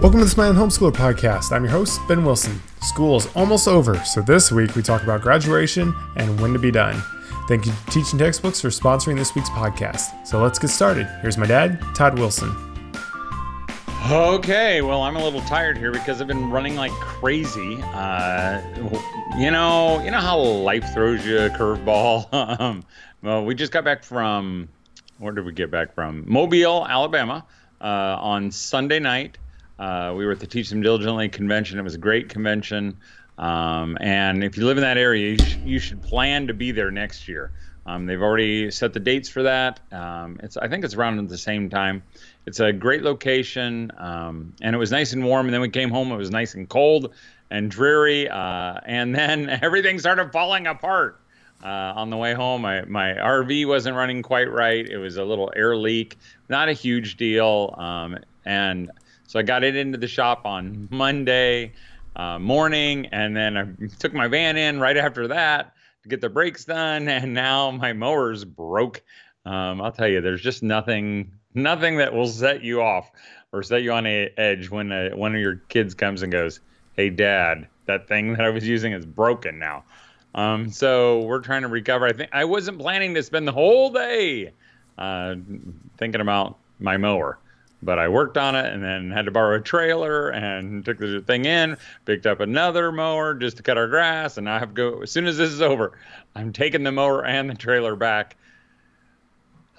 Welcome to the Smiling Homeschooler podcast. I'm your host, Ben Wilson. School is almost over, so this week we talk about graduation and when to be done. Thank you Teaching Textbooks for sponsoring this week's podcast. So let's get started. Here's my dad, Todd Wilson. Okay, well, I'm a little tired here because I've been running like crazy. Uh, you know, you know how life throws you a curveball. Um, well, we just got back from where did we get back from? Mobile, Alabama, uh, on Sunday night. Uh, we were at the Teach Them Diligently convention. It was a great convention. Um, and if you live in that area, you, sh- you should plan to be there next year. Um, they've already set the dates for that. Um, it's I think it's around at the same time. It's a great location, um, and it was nice and warm. And then we came home; it was nice and cold and dreary. Uh, and then everything started falling apart uh, on the way home. My my RV wasn't running quite right. It was a little air leak, not a huge deal. Um, and so I got it into the shop on Monday uh, morning, and then I took my van in right after that to get the brakes done, and now my mower's broke. Um, I'll tell you, there's just nothing, nothing that will set you off or set you on a edge when a, one of your kids comes and goes, "Hey, Dad, that thing that I was using is broken now." Um, so we're trying to recover. I think I wasn't planning to spend the whole day uh, thinking about my mower but I worked on it and then had to borrow a trailer and took the thing in, picked up another mower just to cut our grass, and I have to go as soon as this is over. I'm taking the mower and the trailer back.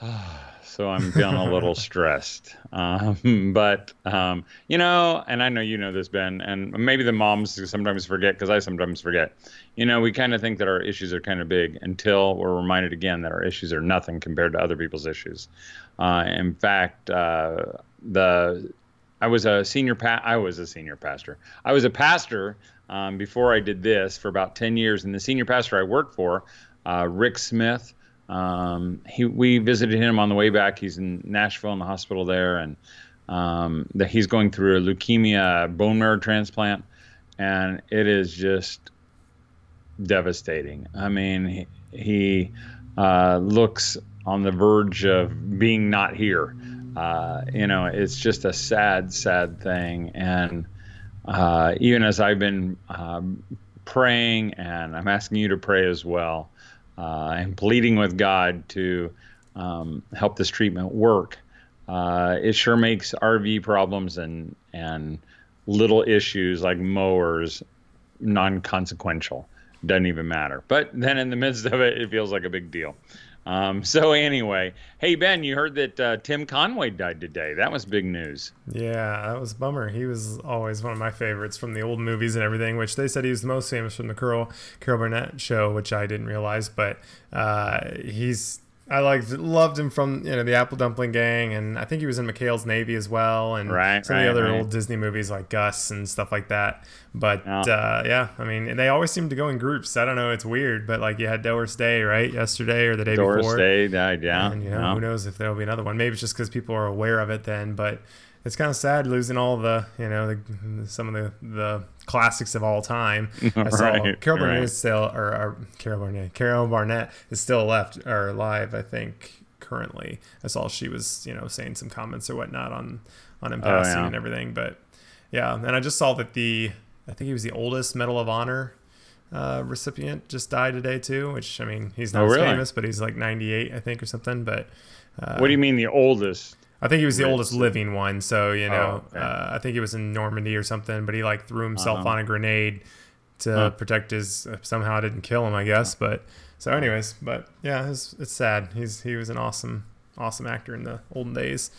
so I'm feeling a little stressed. Um, but um, you know, and I know you know this, Ben, and maybe the moms sometimes forget because I sometimes forget. You know, we kind of think that our issues are kind of big until we're reminded again that our issues are nothing compared to other people's issues. Uh, in fact, uh, the I was a senior pa- I was a senior pastor. I was a pastor um, before I did this for about 10 years, and the senior pastor I worked for, uh, Rick Smith, um, he we visited him on the way back. He's in Nashville in the hospital there, and um, that he's going through a leukemia bone marrow transplant, and it is just devastating. I mean, he, he uh, looks on the verge of being not here. Uh, you know, it's just a sad, sad thing. And uh, even as I've been um, praying, and I'm asking you to pray as well, uh, and pleading with God to um, help this treatment work, uh, it sure makes RV problems and and little issues like mowers non-consequential. Doesn't even matter. But then in the midst of it, it feels like a big deal. Um, so anyway, hey Ben, you heard that uh, Tim Conway died today. That was big news. Yeah, that was bummer. He was always one of my favorites from the old movies and everything. Which they said he was the most famous from the Carol Carol Burnett show, which I didn't realize. But uh, he's I liked loved him from you know the Apple Dumpling Gang, and I think he was in McHale's Navy as well, and right, some right, of the other right. old Disney movies like Gus and stuff like that. But Yeah. uh, yeah, I mean they always seem to go in groups. I don't know, it's weird, but like you had Doris Day right yesterday or the day Doris before. Day died. Yeah. And you know, yeah. who knows if there'll be another one? Maybe it's just because people are aware of it then. But it's kind of sad losing all the you know the, some of the the classics of all time. I saw Right, Carol Burnett right. is still or, or Carol Burnett Carol Burnett is still left or alive. I think currently. I saw she was you know saying some comments or whatnot on on him Oh, yeah. and everything. But yeah, and I just saw that the I think he was the oldest Medal of Honor uh, recipient just died today too. Which I mean, he's not Oh, as really? famous, but he's like 98, I think, or something. But uh, what do you mean the oldest? I think he was the Rich. oldest living one. So you know, Oh, okay. uh, I think he was in Normandy or something. But he like threw himself Uh-huh. on a grenade to Huh. protect his. Somehow it didn't kill him, I guess. But so, anyways, but yeah, it's, it's sad. He's he was an awesome awesome actor in the olden days.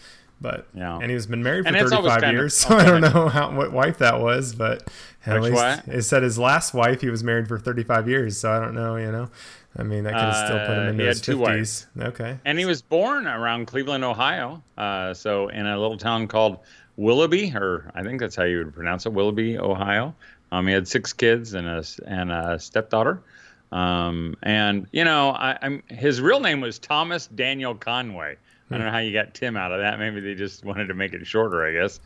But Yeah. and he's been married for And 35 kind of- years, so I don't know how what wife that was, but at Which least what? it said his last wife he was married for 35 years, so I don't know, you know. I mean, that could have still put him Uh, into he his 50s. Okay. And he was born around Cleveland, Ohio. Uh, so in a little town called Willoughby, or I think that's how you would pronounce it, Willoughby, Ohio. Um, he had six kids and a and a stepdaughter. Um, and you know, I, I'm his real name was Thomas Daniel Conway. I don't know how you got Tim out of that. Maybe they just wanted to make it shorter, I guess.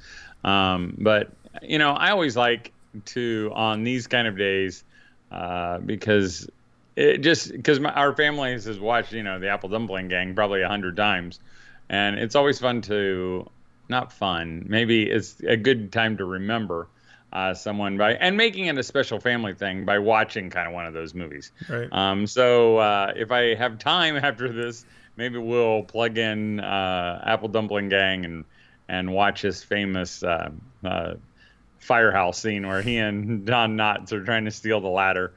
Um, but you know, I always like to on these kind of days uh, because it just because our families has watched you know the Apple Dumpling Gang probably a hundred times, and it's always fun to not fun. Maybe it's a good time to remember uh, someone by and making it a special family thing by watching kind of one of those movies. Right. Um, so uh, if I have time after this, maybe we'll plug in uh, Apple Dumpling Gang and and watch his famous uh, uh, firehouse scene where he and Don Knotts are trying to steal the ladder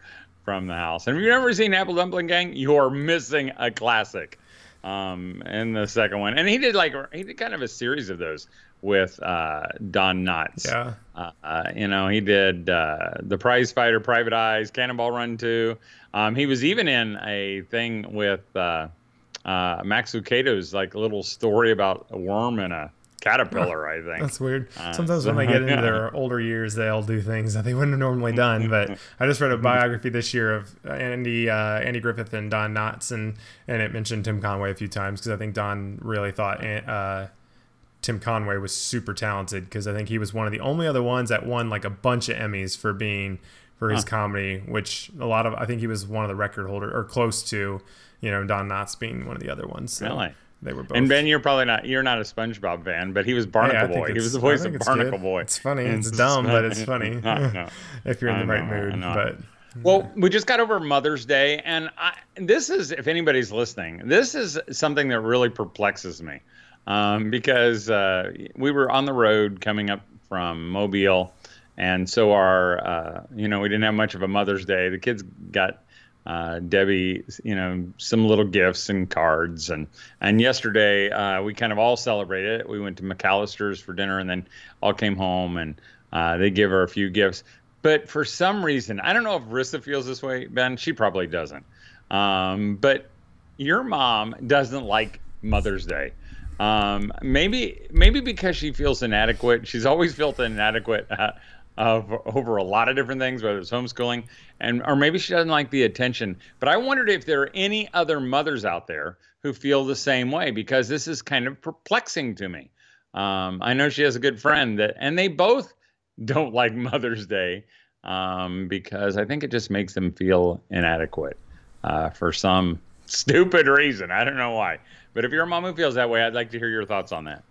from the house. And if you've never seen Apple Dumpling Gang, you're missing a classic. Um, in the second one, and he did like he did kind of a series of those with uh, Don Knotts. Yeah. Uh, uh, you know, he did uh, The Prize Fighter, Private Eyes, Cannonball Run 2. Um, he was even in a thing with uh, uh, Max Lucado's like little story about a worm and a caterpillar, I think. That's weird. Uh, Sometimes so- when they get into their older years, they'll do things that they wouldn't have normally done. But I just read a biography this year of Andy uh, Andy Griffith and Don Knotts, and and it mentioned Tim Conway a few times because I think Don really thought uh, Tim Conway was super talented because I think he was one of the only other ones that won like a bunch of Emmys for being for his comedy, which a lot of I think he was one of the record holder or close to, you know, Don Knotts being one of the other ones. So Really? They were both. And Ben, you're probably not you're not a SpongeBob fan, but he was Barnacle think Boy. He was the voice of Barnacle good. Boy. It's funny. It's It's- dumb, but it's funny. If you're in the right know, mood. But Well, we just got over Mother's Day, and I, this is, if anybody's listening, this is something that really perplexes me um, because uh, we were on the road coming up from Mobile, and so our, uh, you know, we didn't have much of a Mother's Day. The kids got uh, Debbie, you know, some little gifts and cards, and and yesterday uh, we kind of all celebrated it. We went to McAlister's for dinner, and then all came home, and uh, they give her a few gifts. But for some reason, I don't know if Rissa feels this way, Ben. She probably doesn't. Um, but your mom doesn't like Mother's Day. Um, maybe maybe because she feels inadequate. She's always felt inadequate uh, of, over a lot of different things, whether it's homeschooling, and or maybe she doesn't like the attention. But I wondered if there are any other mothers out there who feel the same way because this is kind of perplexing to me. Um, I know she has a good friend that, and they both don't like Mother's Day um, because I think it just makes them feel inadequate uh, for some stupid reason. I don't know why. But if you're a mom who feels that way, I'd like to hear your thoughts on that.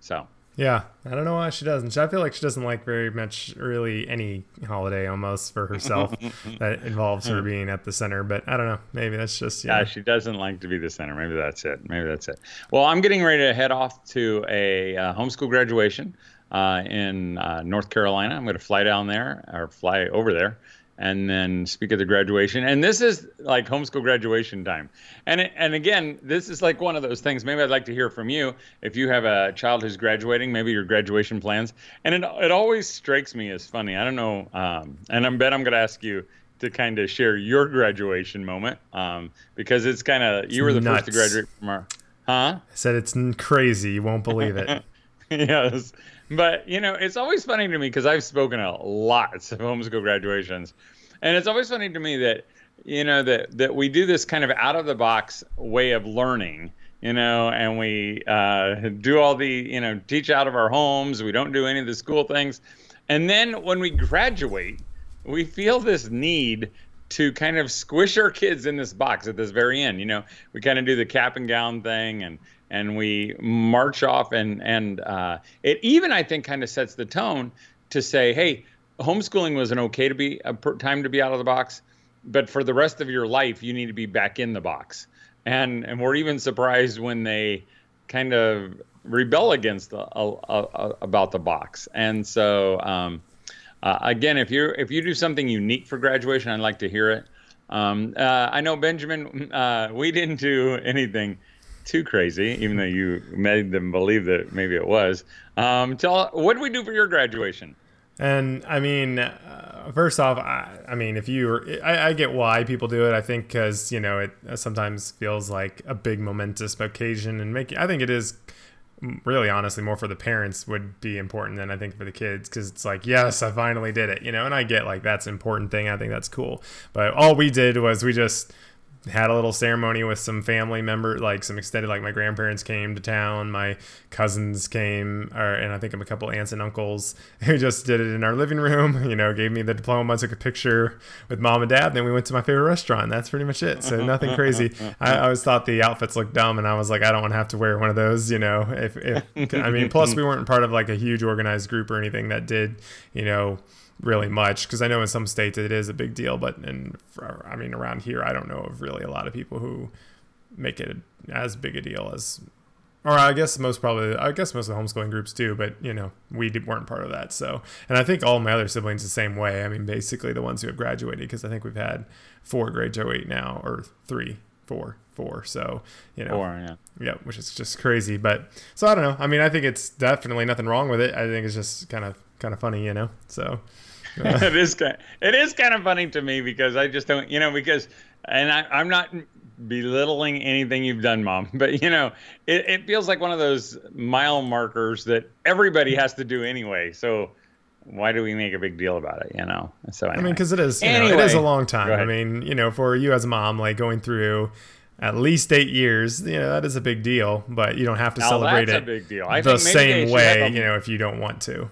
So, yeah, I don't know why she doesn't. I feel like she doesn't like very much, really, any holiday almost for herself that involves her being at the center. But I don't know. Maybe that's just yeah, yeah. she doesn't like to be the center. Maybe that's it. Maybe that's it. Well, I'm getting ready to head off to a uh, homeschool graduation uh, in uh, North Carolina. I'm going to fly down there or fly over there and then speak at the graduation. And this is like homeschool graduation time. And it, and again, this is like one of those things. Maybe I'd like to hear from you if you have a child who's graduating, maybe your graduation plans. And it it always strikes me as funny. I don't know. Um, and I bet I'm going to ask you to kind of share your graduation moment um, because it's kind of you were the first to graduate from our, huh? I said it's crazy. You won't believe it. yes. But, you know, it's always funny to me because I've spoken at lots of homeschool graduations. And it's always funny to me that, you know, that, that we do this kind of out of the box way of learning, you know, and we uh, do all the, you know, teach out of our homes. We don't do any of the school things. And then when we graduate, we feel this need to kind of squish our kids in this box at this very end. You know, we kind of do the cap and gown thing and and we march off and and uh, it even I think kind of sets the tone to say, hey, homeschooling was an okay to be a time to be out of the box, but for the rest of your life you need to be back in the box. And and we're even surprised when they kind of rebel against the, about the box. And so um, uh, again, if you if you do something unique for graduation, I'd like to hear it. Um, uh, I know Benjamin, uh, we didn't do anything too crazy, even though you made them believe that maybe it was. Um, tell what did we do for your graduation? And I mean, uh, first off, I, I mean, if you, were, I, I get why people do it. I think because you know it sometimes feels like a big momentous occasion, and make. I think it is really honestly more for the parents would be important than I think for the kids because it's like yes I finally did it you know and I get like that's an important thing I think that's cool but all we did was we just had a little ceremony with some family member, like some extended, like my grandparents came to town, my cousins came, or, and I think a couple aunts and uncles who just did it in our living room. You know, gave me the diploma, took a picture with mom and dad. Then we went to my favorite restaurant. That's pretty much it. So nothing crazy. I, I always thought the outfits looked dumb, and I was like, I don't want to have to wear one of those. You know, if, if I mean, plus we weren't part of like a huge organized group or anything that did, you know really much because I know in some states it is a big deal, but in I mean around here I don't know of really a lot of people who make it as big a deal as, or I guess most probably I guess most of the homeschooling groups do, but you know we weren't part of that. So and I think all my other siblings the same way. I mean basically the ones who have graduated because I think we've had four graduate oh now or three, four, four. So you know, four, yeah, yeah, which is just crazy. But so I don't know. I mean I think it's definitely nothing wrong with it. I think it's just kind of kind of funny, you know. So uh. it is kind. Of, it is kind of funny to me because I just don't, you know, because, and I, I'm not belittling anything you've done, mom, but you know, it, it feels like one of those mile markers that everybody has to do anyway. So why do we make a big deal about it? You know. So anyway. I mean, because it is, anyway, know, it is a long time. I mean, you know, for you as a mom, like going through at least eight years, you know, that is a big deal. But you don't have to now celebrate it a big deal. I the same way, a, you know, if you don't want to.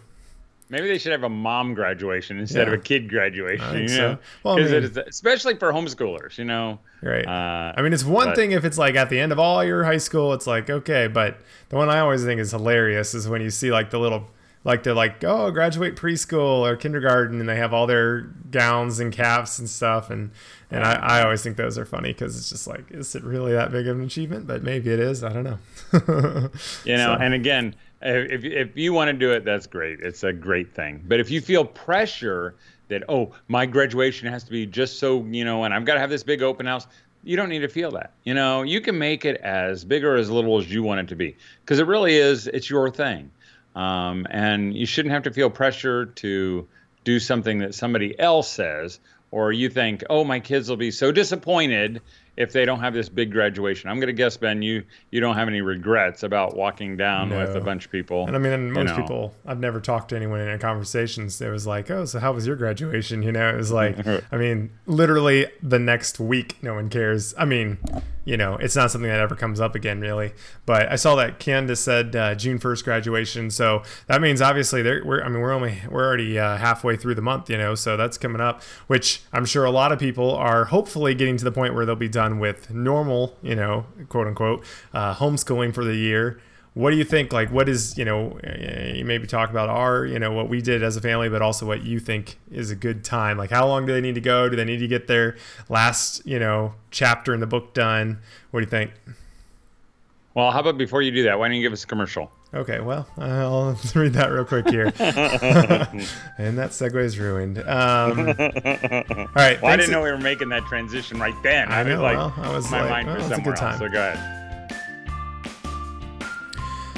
Maybe they should have a mom graduation instead yeah. of a kid graduation. You know, well, I mean, especially for homeschoolers. You know, right? Uh, I mean, it's one but, thing if it's like at the end of all your high school, it's like okay, but the one I always think is hilarious is when you see like the little like they're like oh graduate preschool or kindergarten and they have all their gowns and caps and stuff and and I, I always think those are funny because it's just like is it really that big of an achievement but maybe it is i don't know you know so. and again if, if you want to do it, that's great. It's a great thing. But if you feel pressure that, oh, my graduation has to be just so, you know, and I've got to have this big open house, you don't need to feel that. You know, you can make it as big or as little as you want it to be because it really is, it's your thing. Um, and you shouldn't have to feel pressure to do something that somebody else says or you think, oh, my kids will be so disappointed if they don't have this big graduation. I'm going to guess, Ben, you you don't have any regrets about walking down no. with a bunch of people. And I mean, most you know. people, I've never talked to anyone in a conversations. It was like, oh, so how was your graduation? You know, it was like, I mean, literally the next week, no one cares. I mean, you know, it's not something that ever comes up again, really. But I saw that Candace said uh, June 1st graduation, so that means obviously we're. I mean, we're only we're already uh, halfway through the month, you know, so that's coming up, which I'm sure a lot of people are hopefully getting to the point where they'll be done with normal, you know, quote unquote, uh, homeschooling for the year what do you think like what is you know you maybe talk about our you know what we did as a family but also what you think is a good time? Like how long do they need to go? Do they need to get their last you know chapter in the book done? What do you think? Well how about before you do that why don't you give us a commercial? Okay well i'll read that real quick here. And that segue is ruined. Um, all right well, i didn't know we were making that transition right then. I, I know like well, i was my like, mind well, was somewhere else so go ahead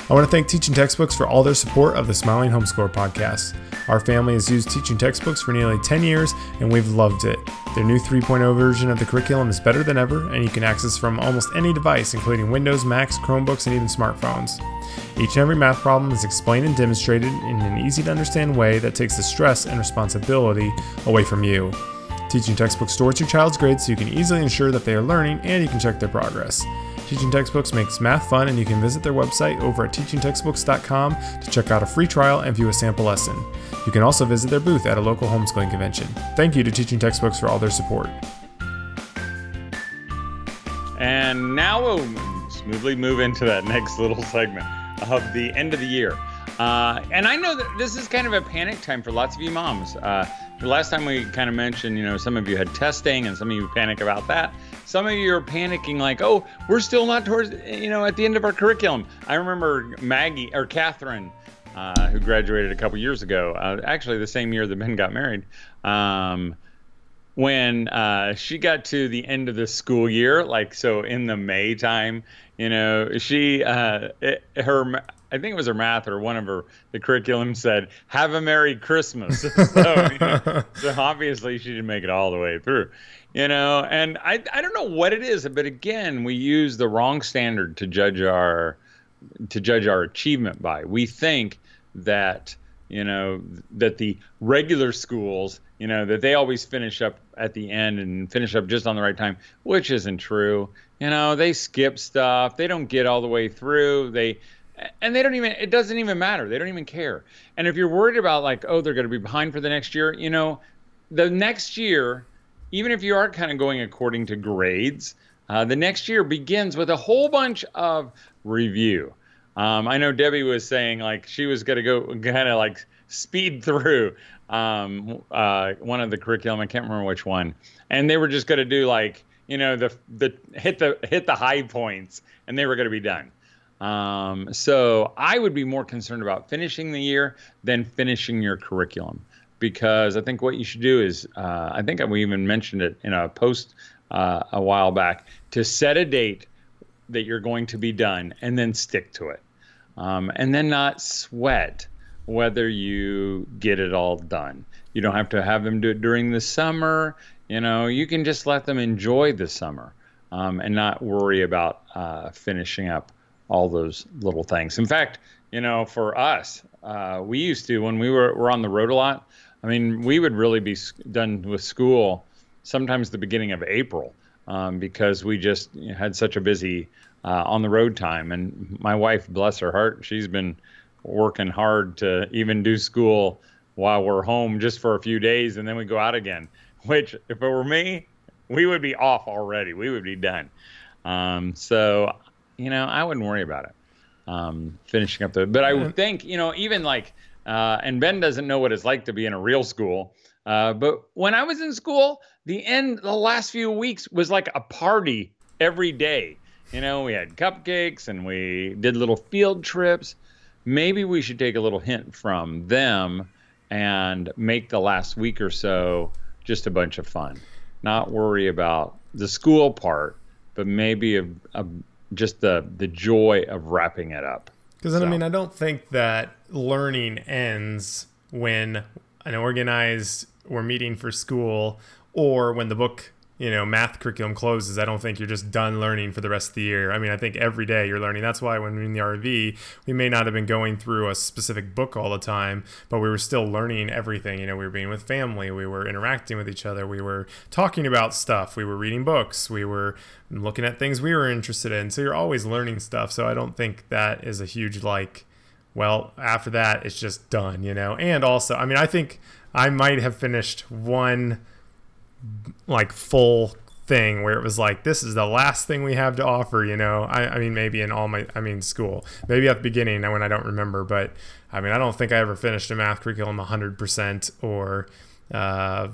I want to thank Teaching Textbooks for all their support of the Smiling Homeschooler podcast. Our family has used Teaching Textbooks for nearly 10 years and we've loved it. Their new 3.0 version of the curriculum is better than ever and you can access from almost any device, including Windows, Macs, Chromebooks, and even smartphones. Each and every math problem is explained and demonstrated in an easy to understand way that takes the stress and responsibility away from you. Teaching Textbooks stores your child's grades so you can easily ensure that they are learning and you can check their progress. Teaching Textbooks makes math fun, and you can visit their website over at teachingtextbooks.com to check out a free trial and view a sample lesson. You can also visit their booth at a local homeschooling convention. Thank you to Teaching Textbooks for all their support. And now we'll smoothly move into that next little segment of the end of the year. Uh, and I know that this is kind of a panic time for lots of you moms. Uh, the last time we kind of mentioned, you know, some of you had testing and some of you panic about that. Some of you are panicking like, oh, we're still not towards, you know, at the end of our curriculum. I remember Maggie or Catherine, uh, who graduated a couple years ago, uh, actually the same year that Ben got married. Um, when uh, she got to the end of the school year, like so in the May time, you know, she uh, it, her I think it was her math or one of her the curriculum said "Have a Merry Christmas." so, you know, so obviously she didn't make it all the way through, you know. And I I don't know what it is, but again, we use the wrong standard to judge our to judge our achievement by. We think that you know that the regular schools you know, that they always finish up at the end and finish up just on the right time, which isn't true. You know, they skip stuff. They don't get all the way through. They and they don't even it doesn't even matter. They don't even care. And if you're worried about like, oh, they're going to be behind for the next year, you know, the next year, even if you are kind of going according to grades, uh, the next year begins with a whole bunch of review. Um, I know Debbie was saying like she was going to go kind of like speed through um, uh, one of the curriculum. I can't remember which one, and they were just going to do like you know the the hit the hit the high points, and they were going to be done. Um, so I would be more concerned about finishing the year than finishing your curriculum, because I think what you should do is uh, I think we even mentioned it in a post uh, a while back to set a date that you're going to be done and then stick to it, um, and then not sweat whether you get it all done. You don't have to have them do it during the summer. You know, you can just let them enjoy the summer um, and not worry about uh, finishing up all those little things. In fact, you know, for us, uh, we used to when we were, were on the road a lot. I mean, we would really be done with school sometimes the beginning of April um, because we just had such a busy uh, on the road time. And my wife, bless her heart, she's been working hard to even do school while we're home just for a few days and then we go out again. Which, if it were me, we would be off already. We would be done. Um, so, you know, I wouldn't worry about it. Um, finishing up the, but I would think, you know, even like, uh, and Ben doesn't know what it's like to be in a real school. Uh, but when I was in school, the end, the last few weeks was like a party every day. You know, we had cupcakes and we did little field trips maybe we should take a little hint from them and make the last week or so just a bunch of fun. Not worry about the school part, but maybe a, a, just the the joy of wrapping it up. Because so. I mean, I don't think that learning ends when an organized we're meeting for school or when the book you know math curriculum closes i don't think you're just done learning for the rest of the year. I mean i think every day you're learning. That's why when we are in the rv we may not have been going through a specific book all the time but we were still learning everything. You know we were being with family we were interacting with each other we were talking about stuff we were reading books we were looking at things we were interested in. So you're always learning stuff. So i don't think that is a huge like well after that it's just done you know? And also i mean i think i might have finished one like full thing where it was like this is the last thing we have to offer you know? I, I, mean maybe in all my i mean school. Maybe at the beginning when i don't remember but i mean i don't think i ever finished a math curriculum 100% or uh,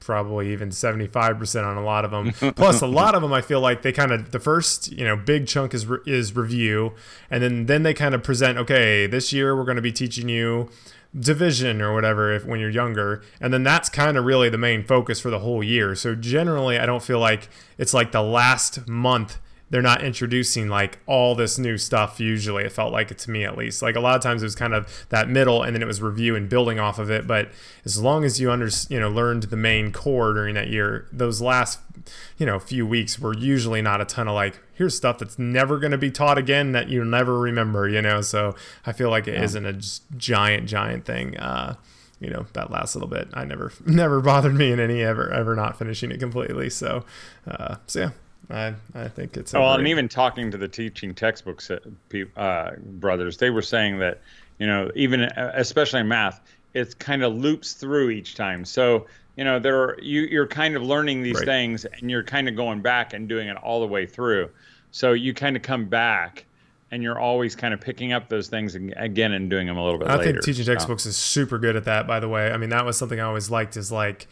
probably even 75% on a lot of them. Plus a lot of them i feel like they kind of the first you know big chunk is is review and then then they kind of present okay this year we're going to be teaching you division or whatever if when you're younger and then that's kind of really the main focus for the whole year. So generally i don't feel like it's like the last month they're not introducing like all this new stuff usually it felt like it to me at least. Like a lot of times it was kind of that middle and then it was review and building off of it. But as long as you under you know learned the main core during that year those last you know few weeks were usually not a ton of like here's stuff that's never going to be taught again that you never remember you know? So i feel like it yeah. not a giant giant thing uh you know that last little bit. I never never bothered me in any ever ever not finishing it completely. So uh so yeah I, I think it's. well, and even talking to the teaching textbooks uh, brothers, they were saying that you know even uh, especially in math, it kind of loops through each time. So you know there are, you you're kind of learning these right. things and you're kind of going back and doing it all the way through. So you kind of come back and you're always kind of picking up those things again and doing them a little bit I later. think teaching textbooks so. is super good at that. By the way, I mean that was something I always liked. Is like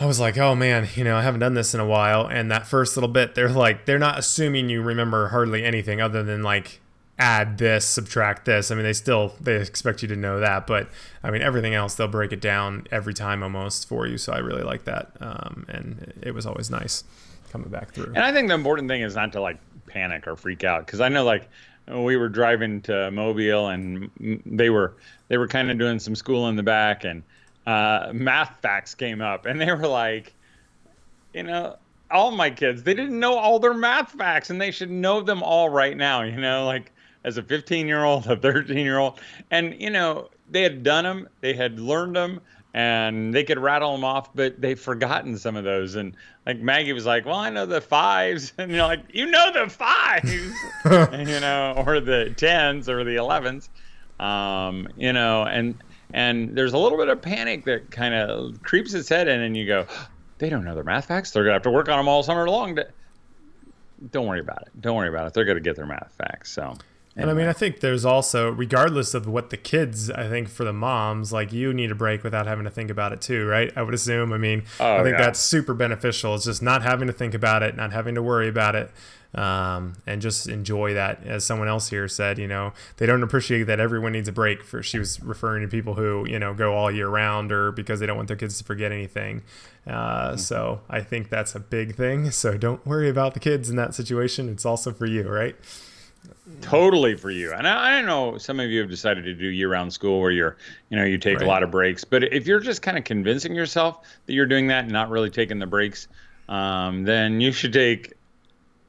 I was like, oh man, you know, I haven't done this in a while. And that first little bit, they're like, they're not assuming you remember hardly anything other than like add this, subtract this. I mean, they still they expect you to know that, but I mean, everything else they'll break it down every time almost for you. So I really like that, um, and it was always nice coming back through. And I think the important thing is not to like panic or freak out because I know like we were driving to Mobile and they were they were kind of doing some school in the back and uh, math facts came up, and they were like, you know, all my kids, they didn't know all their math facts, and they should know them all right now. You know, like as a 15 year old, a 13 year old, and you know, they had done them, they had learned them, and they could rattle them off, but they've forgotten some of those. And like Maggie was like, "Well, I know the fives," and you're like, "You know the fives, you know, or the tens or the elevens, um, you know." And and there's a little bit of panic that kind of creeps its head in, and you go, "They don't know their math facts. They're gonna have to work on them all summer long." Don't worry about it. Don't worry about it. They're gonna get their math facts. So. And I mean, I think there's also, regardless of what the kids, I think for the moms, like you need a break without having to think about it too, right? I would assume. I mean, Oh, I think yeah. that's super beneficial. It's just not having to think about it, not having to worry about it, um, and just enjoy that. As someone else here said, you know, they don't appreciate that everyone needs a break. For she was referring to people who, you know, go all year round or because they don't want their kids to forget anything. Uh, so I think that's a big thing. So don't worry about the kids in that situation. It's also for you, right? totally for you. And I, I know some of you have decided to do year-round school where you're, you know, you take Right. a lot of breaks. But if you're just kind of convincing yourself that you're doing that and not really taking the breaks, um, then you should take,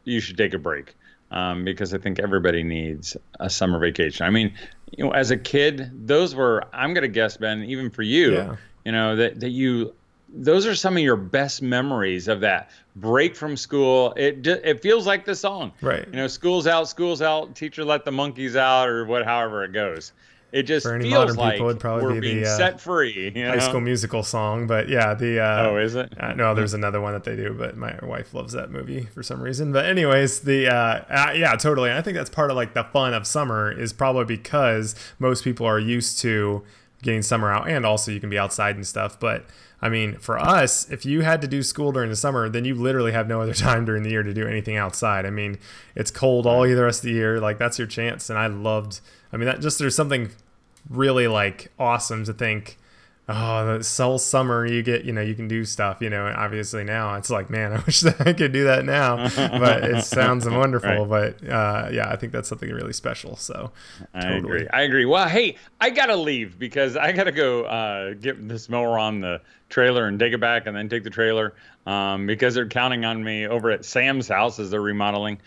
you should take a break um, because I think everybody needs a summer vacation. I mean, you know, as a kid, those were I'm gonna guess, Ben, even for you, Yeah. you know, that that you. Those are some of your best memories of that break from school. It it feels like the song, Right. you know, school's out, school's out. Teacher let the monkeys out, or what, however it goes. It just For any feels modern like people, it'd probably we're be the, uh, set free. You know? High School Musical song, but yeah, the uh, Oh, is it? Uh, no, there's another one that they do, but my wife loves that movie for some reason. But anyways, the uh, uh, yeah, totally. And I think that's part of like the fun of summer is probably because most people are used to getting summer out, and also you can be outside and stuff. But I mean, for us, if you had to do school during the summer, then you literally have no other time during the year to do anything outside. I mean, it's cold all the rest of the year. Like that's your chance. And I loved. I mean, that just there's something really like awesome to think oh the whole summer you get you know you can do stuff you know and obviously now it's like man i wish that i could do that now but it sounds wonderful but uh, yeah i think that's something really special so I totally. agree. I agree. Well, hey, I gotta leave because I gotta go uh, get this mower on the trailer and take it back, and then take the trailer um, because they're counting on me over at Sam's house as they're remodeling.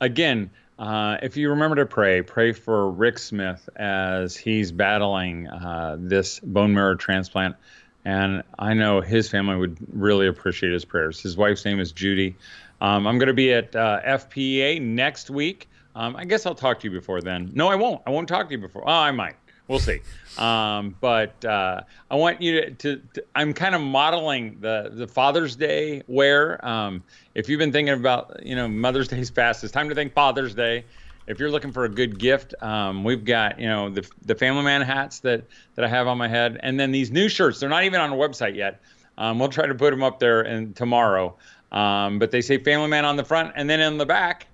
Again, uh, if you remember to pray, pray for Rick Smith as he's battling uh, this bone marrow transplant. And I know his family would really appreciate his prayers. His wife's name is Judy. Um, I'm going to be at uh, FPA next week. Um, I guess I'll talk to you before then. No, I won't. I won't talk to you before. Oh, I might. We'll see. Um, but uh, I want you to, to, to I'm kind of modeling the, the Father's Day wear. Um, if you've been thinking about, you know, Mother's Day's past, it's time to think Father's Day. If you're looking for a good gift, um, we've got, you know, the, the Family Man hats that, that I have on my head. And then these new shirts, they're not even on the website yet. Um, we'll try to put them up there and tomorrow. Um, but they say Family Man on the front, and then in the back,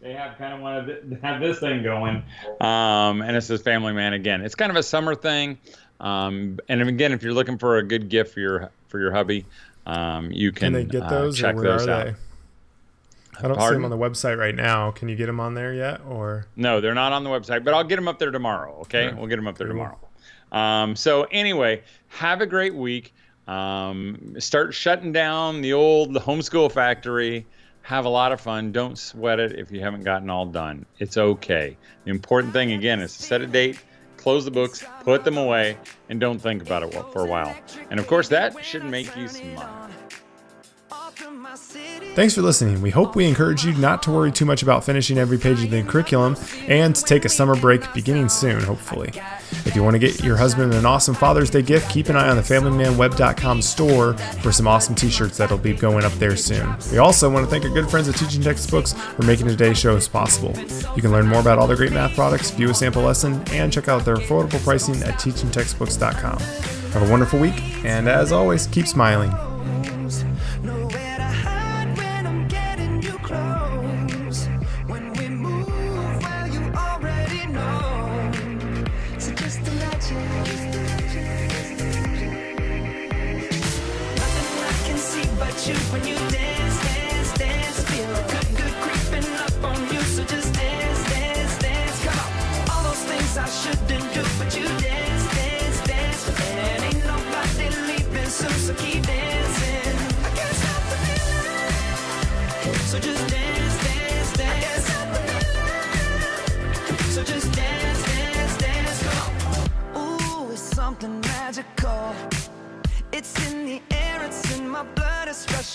they have kind of one of th- have this thing going, um, and it says Family Man again. It's kind of a summer thing, um, and again, if you're looking for a good gift for your for your hubby, um, you can can, they get uh, those or check where those are out. they i don't see them on the website right now can you get them on there yet or No, they're not on the website, but I'll get them up there tomorrow. Okay, Yeah. we'll get them up there Cool. tomorrow. Um, so anyway, have a great week. Um, start shutting down the old homeschool factory. Have a lot of fun. Don't sweat it if you haven't gotten all done. It's okay. The important thing again is to set a date, close the books, put them away, and don't think about it for a while. And of course, that should make you smile. Thanks for listening. We hope we encourage you not to worry too much about finishing every page of the curriculum and to take a summer break beginning soon, hopefully. If you want to get your husband an awesome Father's Day gift, keep an eye on the FamilyManWeb.com store for some awesome t shirts that'll be going up there soon. We also want to thank our good friends at Teaching Textbooks for making today's show as possible. You can learn more about all their great math products, view a sample lesson, and check out their affordable pricing at teachingtextbooks.com. Have a wonderful week, and as always, keep smiling.